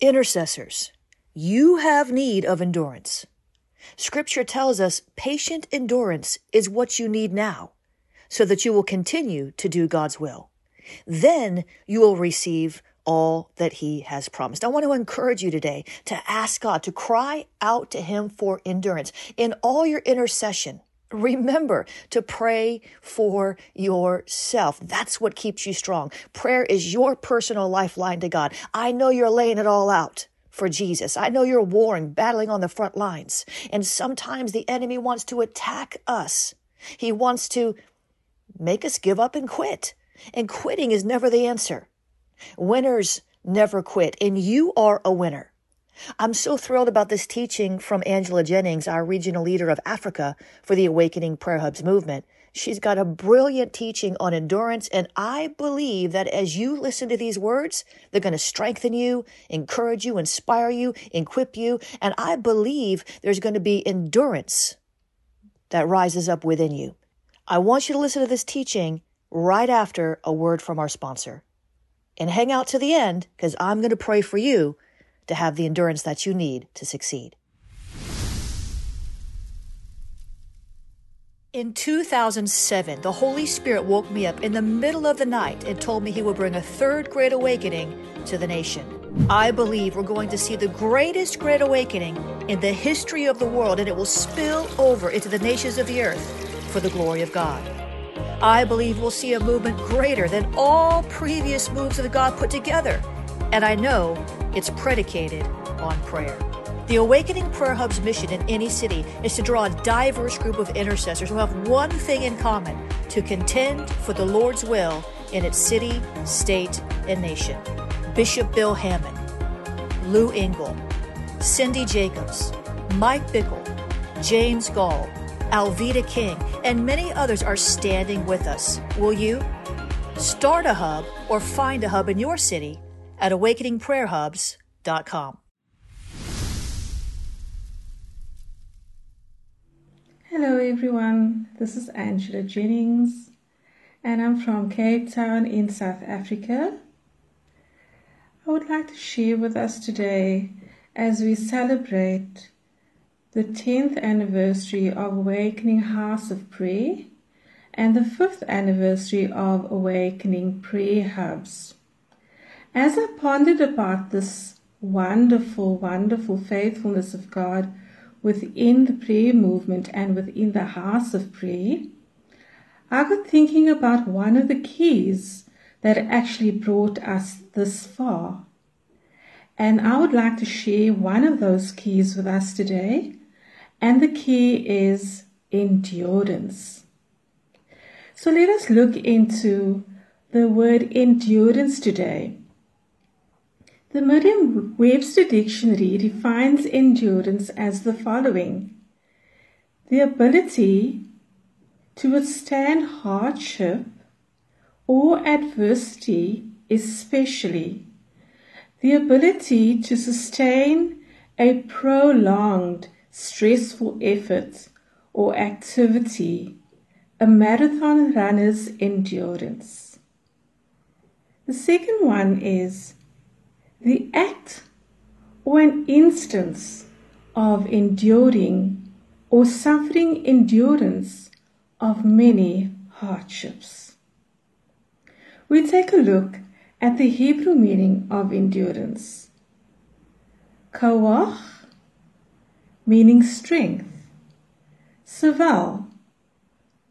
Intercessors, you have need of endurance. Scripture tells us patient endurance is what you need now so that you will continue to do God's will. Then you will receive all that he has promised. I want to encourage you today to ask God to cry out to him for endurance in all your intercession. Remember to pray for yourself. That's what keeps you strong. Prayer is your personal lifeline to God. I know you're laying it all out for Jesus. I know you're warring, battling on the front lines. And sometimes the enemy wants to attack us. He wants to make us give up and quit. And quitting is never the answer. Winners never quit, and you are a winner. I'm so thrilled about this teaching from Angela Jennings, our regional leader of Africa for the Awakening Prayer Hubs movement. She's got a brilliant teaching on endurance, and I believe that as you listen to these words, they're going to strengthen you, encourage you, inspire you, equip you, and I believe there's going to be endurance that rises up within you. I want you to listen to this teaching right after a word from our sponsor. And hang out to the end because I'm going to pray for you to have the endurance that you need to succeed. In 2007, the Holy Spirit woke me up in the middle of the night and told me He would bring a third great awakening to the nation. I believe we're going to see the greatest great awakening in the history of the world, and it will spill over into the nations of the earth for the glory of God. I believe we'll see a movement greater than all previous moves of God put together. And I know it's predicated on prayer. The Awakening Prayer Hub's mission in any city is to draw a diverse group of intercessors who have one thing in common to contend for the Lord's will in its city, state, and nation. Bishop Bill Hamon, Lou Engle, Cindy Jacobs, Mike Bickle, James Goll, Alveda King, and many others are standing with us. Will you? Start a hub or find a hub in your city at awakeningprayerhubs.com. Hello, everyone. This is Angela Jennings, and I'm from Cape Town in South Africa. I would like to share with us today as we celebrate the 10th anniversary of Awakening House of Prayer and the 5th anniversary of Awakening Prayer Hubs. As I pondered about this wonderful, wonderful faithfulness of God within the prayer movement and within the house of prayer, I got thinking about one of the keys that actually brought us this far. And I would like to share one of those keys with us today and the key is endurance. So let us look into the word endurance today. The Merriam Webster Dictionary defines endurance as the following. The ability to withstand hardship or adversity, especially. The ability to sustain a prolonged stressful effort or activity, a marathon runner's endurance. The second one is the act or an instance of enduring or suffering endurance of many hardships. We take a look at the Hebrew meaning of endurance. Kawach meaning strength. Saval,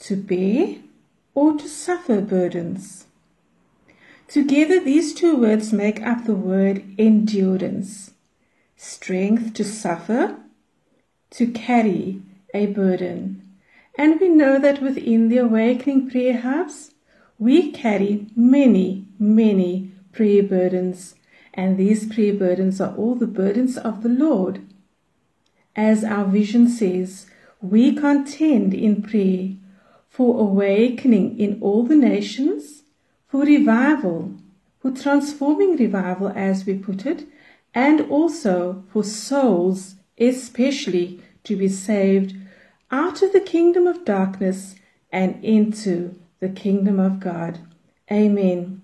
to bear or to suffer burdens. Together, these two words make up the word endurance strength to suffer, to carry a burden. And we know that within the Awakening Prayer Hubs, we carry many, many prayer burdens. And these prayer burdens are all the burdens of the Lord. As our vision says, we contend in prayer for awakening in all the nations, for revival, for transforming revival, as we put it, and also for souls, especially to be saved out of the kingdom of darkness and into the kingdom of God. Amen.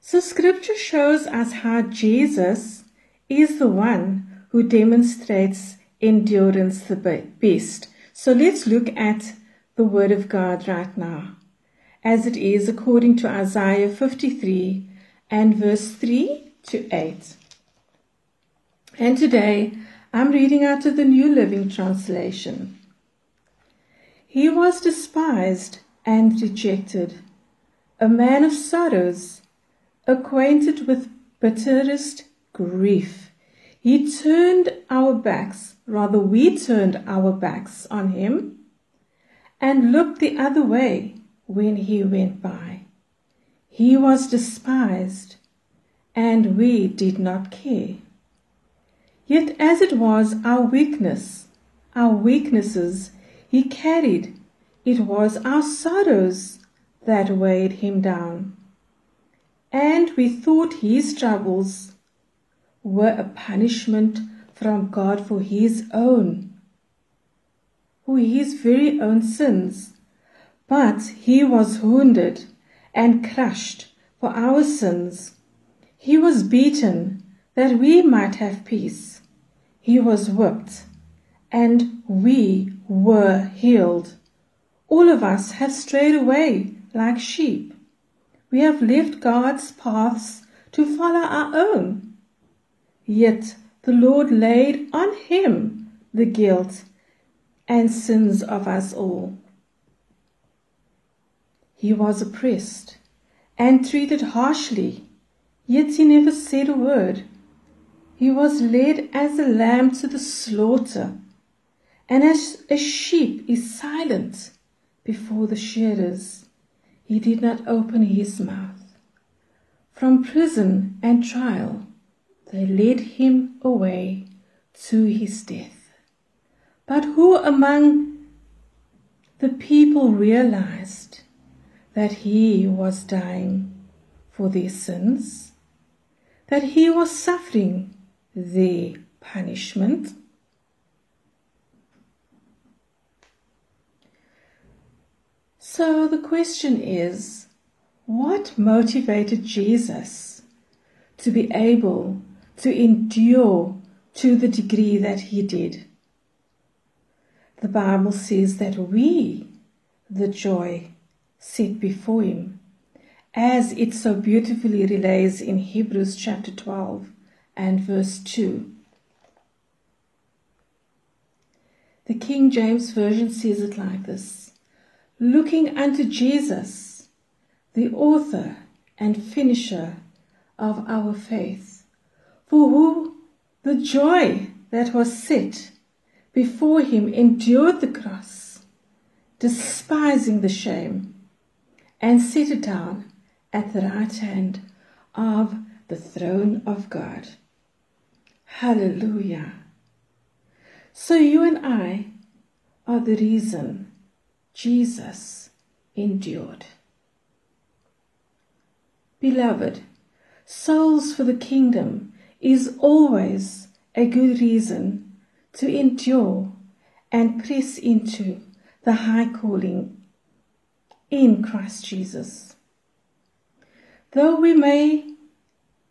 So, scripture shows us how Jesus is the one who demonstrates endurance the best. So, let's look at the Word of God right now, as it is according to Isaiah 53 and verse 3 to 8. And today I'm reading out of the New Living Translation. He was despised and rejected, a man of sorrows acquainted with bitterest grief. He turned our backs, rather, we turned our backs on him and looked the other way when he went by. He was despised, and we did not care. Yet, as it was our weakness, our weaknesses he carried, it was our sorrows that weighed him down and we thought his troubles were a punishment from God for his own, for his very own sins. But he was wounded and crushed for our sins. He was beaten that we might have peace. He was whipped and we were healed. All of us have strayed away like sheep. We have left God's paths to follow our own. Yet the Lord laid on him the guilt and sins of us all. He was oppressed and treated harshly, yet he never said a word. He was led as a lamb to the slaughter, and as a sheep is silent before the shearers he did not open his mouth. From prison and trial, they led him away to his death. But who among the people realized that he was dying for their sins? That he was suffering their punishment? So the question is what motivated Jesus to be able to endure to the degree that he did? The Bible says that we, the joy set before him, as it so beautifully relays in Hebrews chapter 12 and verse 2. The King James Version says it like this looking unto Jesus, the author and finisher of our faith, for who the joy that was set before him endured the cross, despising the shame, and sat it down at the right hand of the throne of God. Hallelujah. So you and I are the reason Jesus endured. Beloved, souls for the kingdom is always a good reason to endure and press into the high calling in Christ Jesus. Though we may,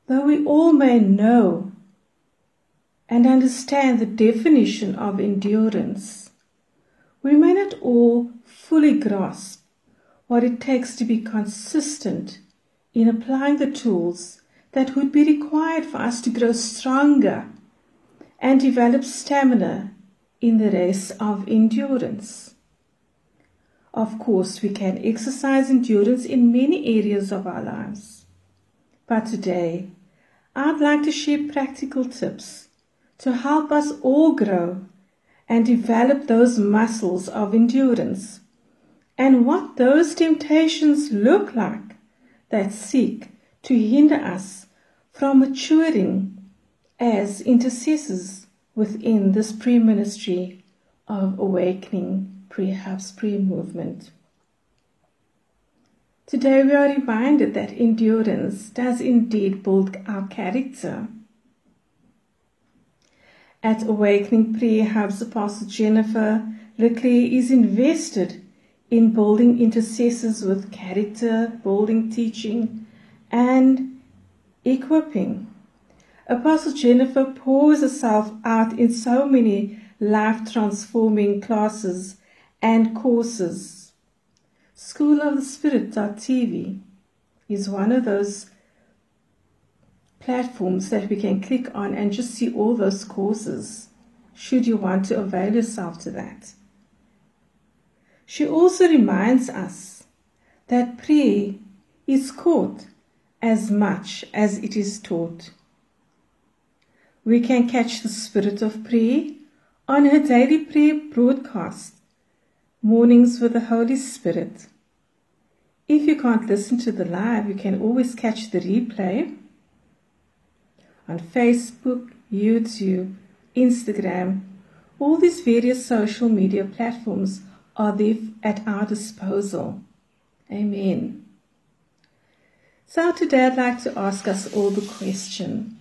though we all may know and understand the definition of endurance, we may not all fully grasp what it takes to be consistent in applying the tools that would be required for us to grow stronger and develop stamina in the race of endurance. Of course, we can exercise endurance in many areas of our lives. But today, I'd like to share practical tips to help us all grow and develop those muscles of endurance and what those temptations look like that seek to hinder us from maturing as intercessors within this pre ministry of awakening, perhaps pre movement. Today we are reminded that endurance does indeed build our character. At Awakening Prayer Hub's Apostle Jennifer LeClaire is invested in building intercessors with character, building teaching, and equipping. Apostle Jennifer pours herself out in so many life transforming classes and courses. School of the Spirit.tv is one of those platforms that we can click on and just see all those courses should you want to avail yourself to that. She also reminds us that prayer is caught as much as it is taught. We can catch the spirit of prayer on her daily prayer broadcast, Mornings with the Holy Spirit. If you can't listen to the live, you can always catch the replay on Facebook, YouTube, Instagram. All these various social media platforms are there at our disposal. Amen. So today I'd like to ask us all the question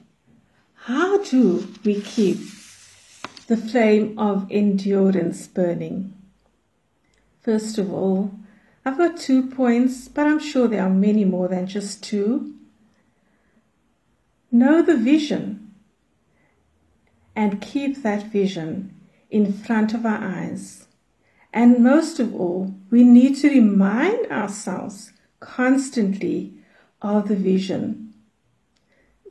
How do we keep the flame of endurance burning? First of all, I've got two points, but I'm sure there are many more than just two. Know the vision and keep that vision in front of our eyes. And most of all, we need to remind ourselves constantly of the vision.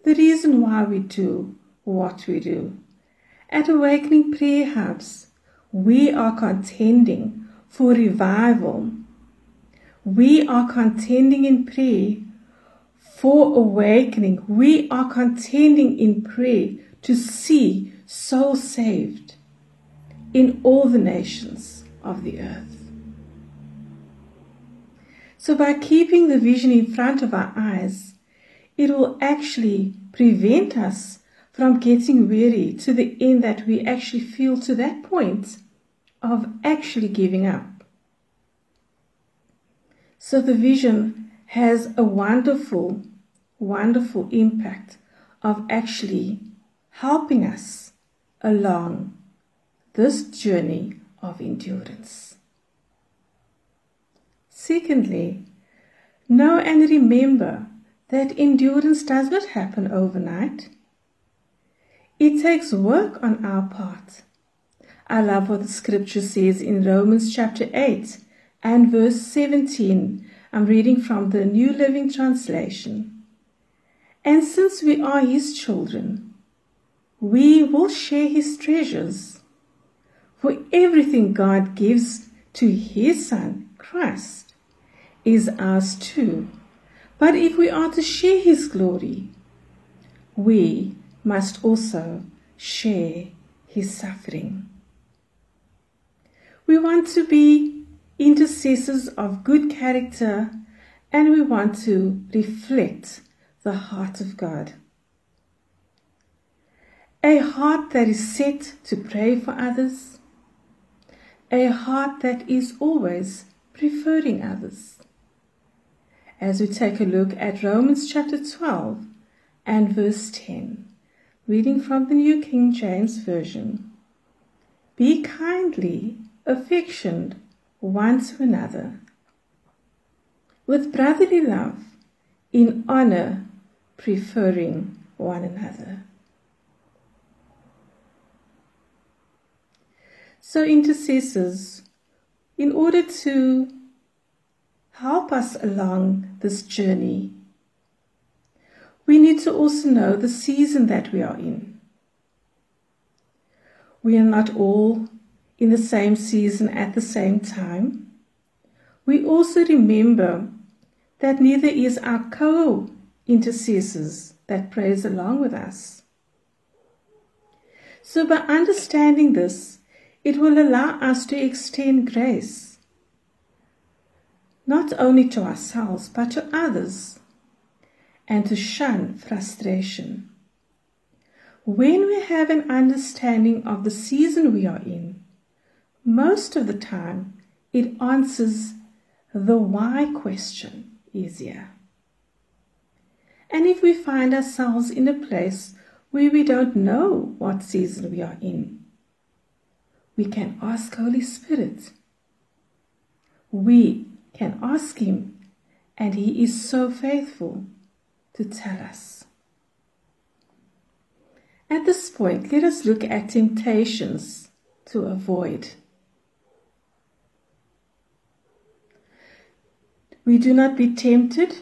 The reason why we do what we do. At Awakening Prayer Hubs, we are contending for revival. We are contending in prayer for awakening. We are contending in prayer to see souls saved in all the nations of the earth. So, by keeping the vision in front of our eyes, it will actually prevent us from getting weary to the end that we actually feel to that point of actually giving up. So, the vision has a wonderful, wonderful impact of actually helping us along this journey of endurance. Secondly, know and remember that endurance does not happen overnight. It takes work on our part. I love what the scripture says in Romans chapter 8 and verse 17. I'm reading from the New Living Translation. And since we are his children, we will share his treasures. For everything God gives to his Son, Christ, is ours too. But if we are to share his glory, we must also share his suffering. We want to be intercessors of good character and we want to reflect the heart of God. A heart that is set to pray for others, a heart that is always preferring others as we take a look at Romans chapter 12 and verse 10, reading from the New King James Version. Be kindly affectioned one to another, with brotherly love, in honor, preferring one another. So, intercessors, in order to help us along this journey. We need to also know the season that we are in. We are not all in the same season at the same time. We also remember that neither is our co intercessors that prays along with us. So, by understanding this, it will allow us to extend grace not only to ourselves but to others, and to shun frustration. When we have an understanding of the season we are in, most of the time it answers the why question easier. And if we find ourselves in a place where we don't know what season we are in, we can ask Holy Spirit. We can ask Him, and He is so faithful to tell us. At this point, let us look at temptations to avoid. We do not be tempted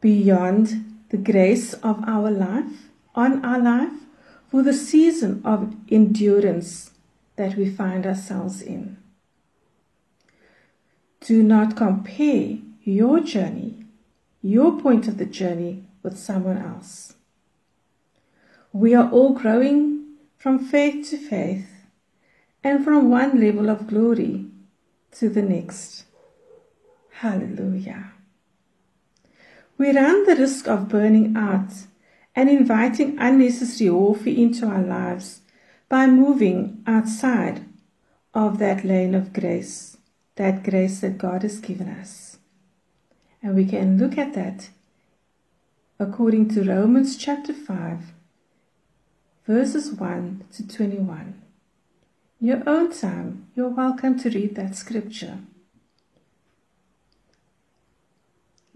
beyond the grace of our life, on our life, for the season of endurance that we find ourselves in. Do not compare your journey, your point of the journey, with someone else. We are all growing from faith to faith and from one level of glory to the next. Hallelujah. We run the risk of burning out and inviting unnecessary warfare into our lives by moving outside of that lane of grace, that grace that God has given us. And we can look at that according to Romans chapter 5, verses 1 to 21. In your own time, you're welcome to read that scripture.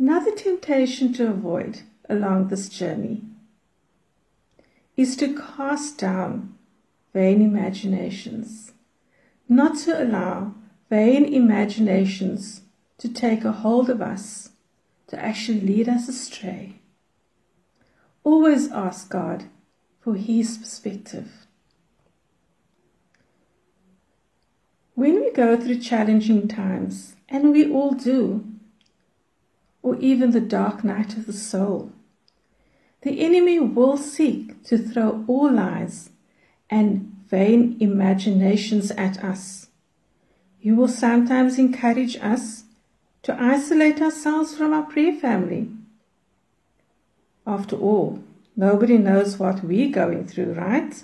Another temptation to avoid along this journey is to cast down vain imaginations, not to allow vain imaginations to take a hold of us, to actually lead us astray. Always ask God for His perspective. When we go through challenging times, and we all do, or even the dark night of the soul, the enemy will seek to throw all lies and vain imaginations at us. He will sometimes encourage us to isolate ourselves from our prayer family after all, nobody knows what we're going through, right?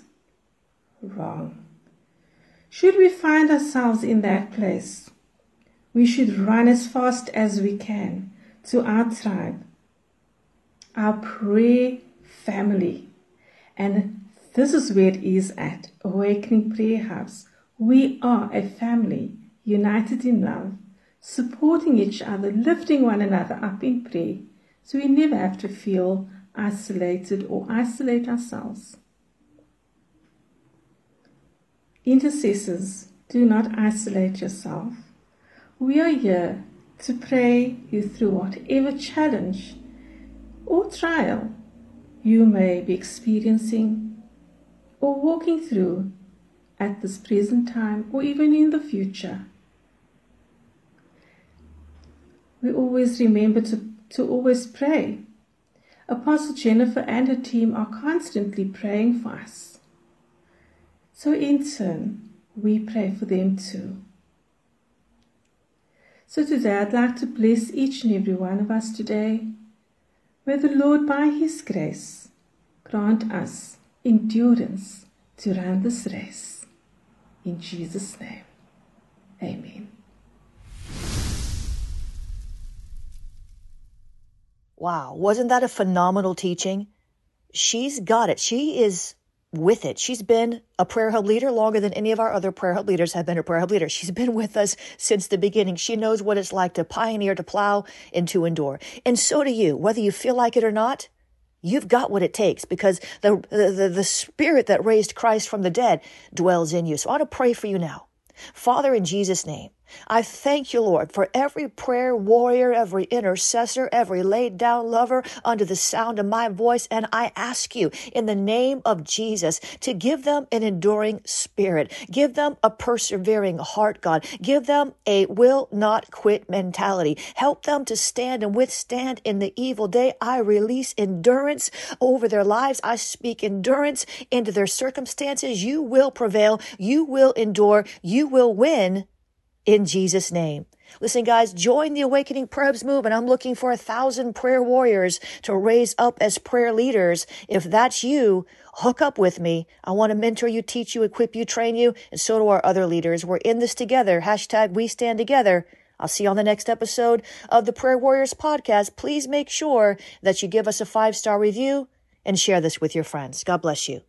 Wrong. Should we find ourselves in that place, we should run as fast as we can to our tribe, our prayer family. And this is where it is at Awakening Prayer House. We are a family united in love, supporting each other, lifting one another up in prayer so we never have to feel isolated or isolate ourselves. Intercessors, do not isolate yourself. We are here to pray you through whatever challenge or trial you may be experiencing or walking through at this present time or even in the future. We always remember to to always pray. Apostle Jennifer and her team are constantly praying for us. So, in turn, we pray for them too. So, today I'd like to bless each and every one of us today. May the Lord, by His grace, grant us endurance to run this race. In Jesus' name, Amen. Wow, wasn't that a phenomenal teaching? She's got it. She is with it. She's been a prayer hub leader longer than any of our other prayer hub leaders have been a prayer hub leader. She's been with us since the beginning. She knows what it's like to pioneer, to plow, and to endure. And so do you, whether you feel like it or not. You've got what it takes because the, the, the spirit that raised Christ from the dead dwells in you. So I want to pray for you now. Father, in Jesus' name, I thank you, Lord, for every prayer warrior, every intercessor, every laid down lover under the sound of my voice. And I ask you in the name of Jesus to give them an enduring spirit. Give them a persevering heart, God. Give them a will not quit mentality. Help them to stand and withstand in the evil day. I release endurance over their lives. I speak endurance into their circumstances. You will prevail. You will endure. You will win in Jesus' name. Listen, guys, join the Awakening Prayers movement. I'm looking for a thousand prayer warriors to raise up as prayer leaders. If that's you, hook up with me. I want to mentor you, teach you, equip you, train you, and so do our other leaders. We're in this together. Hashtag we stand together. I'll see you on the next episode of the Prayer Warriors podcast. Please make sure that you give us a five star review and share this with your friends. God bless you.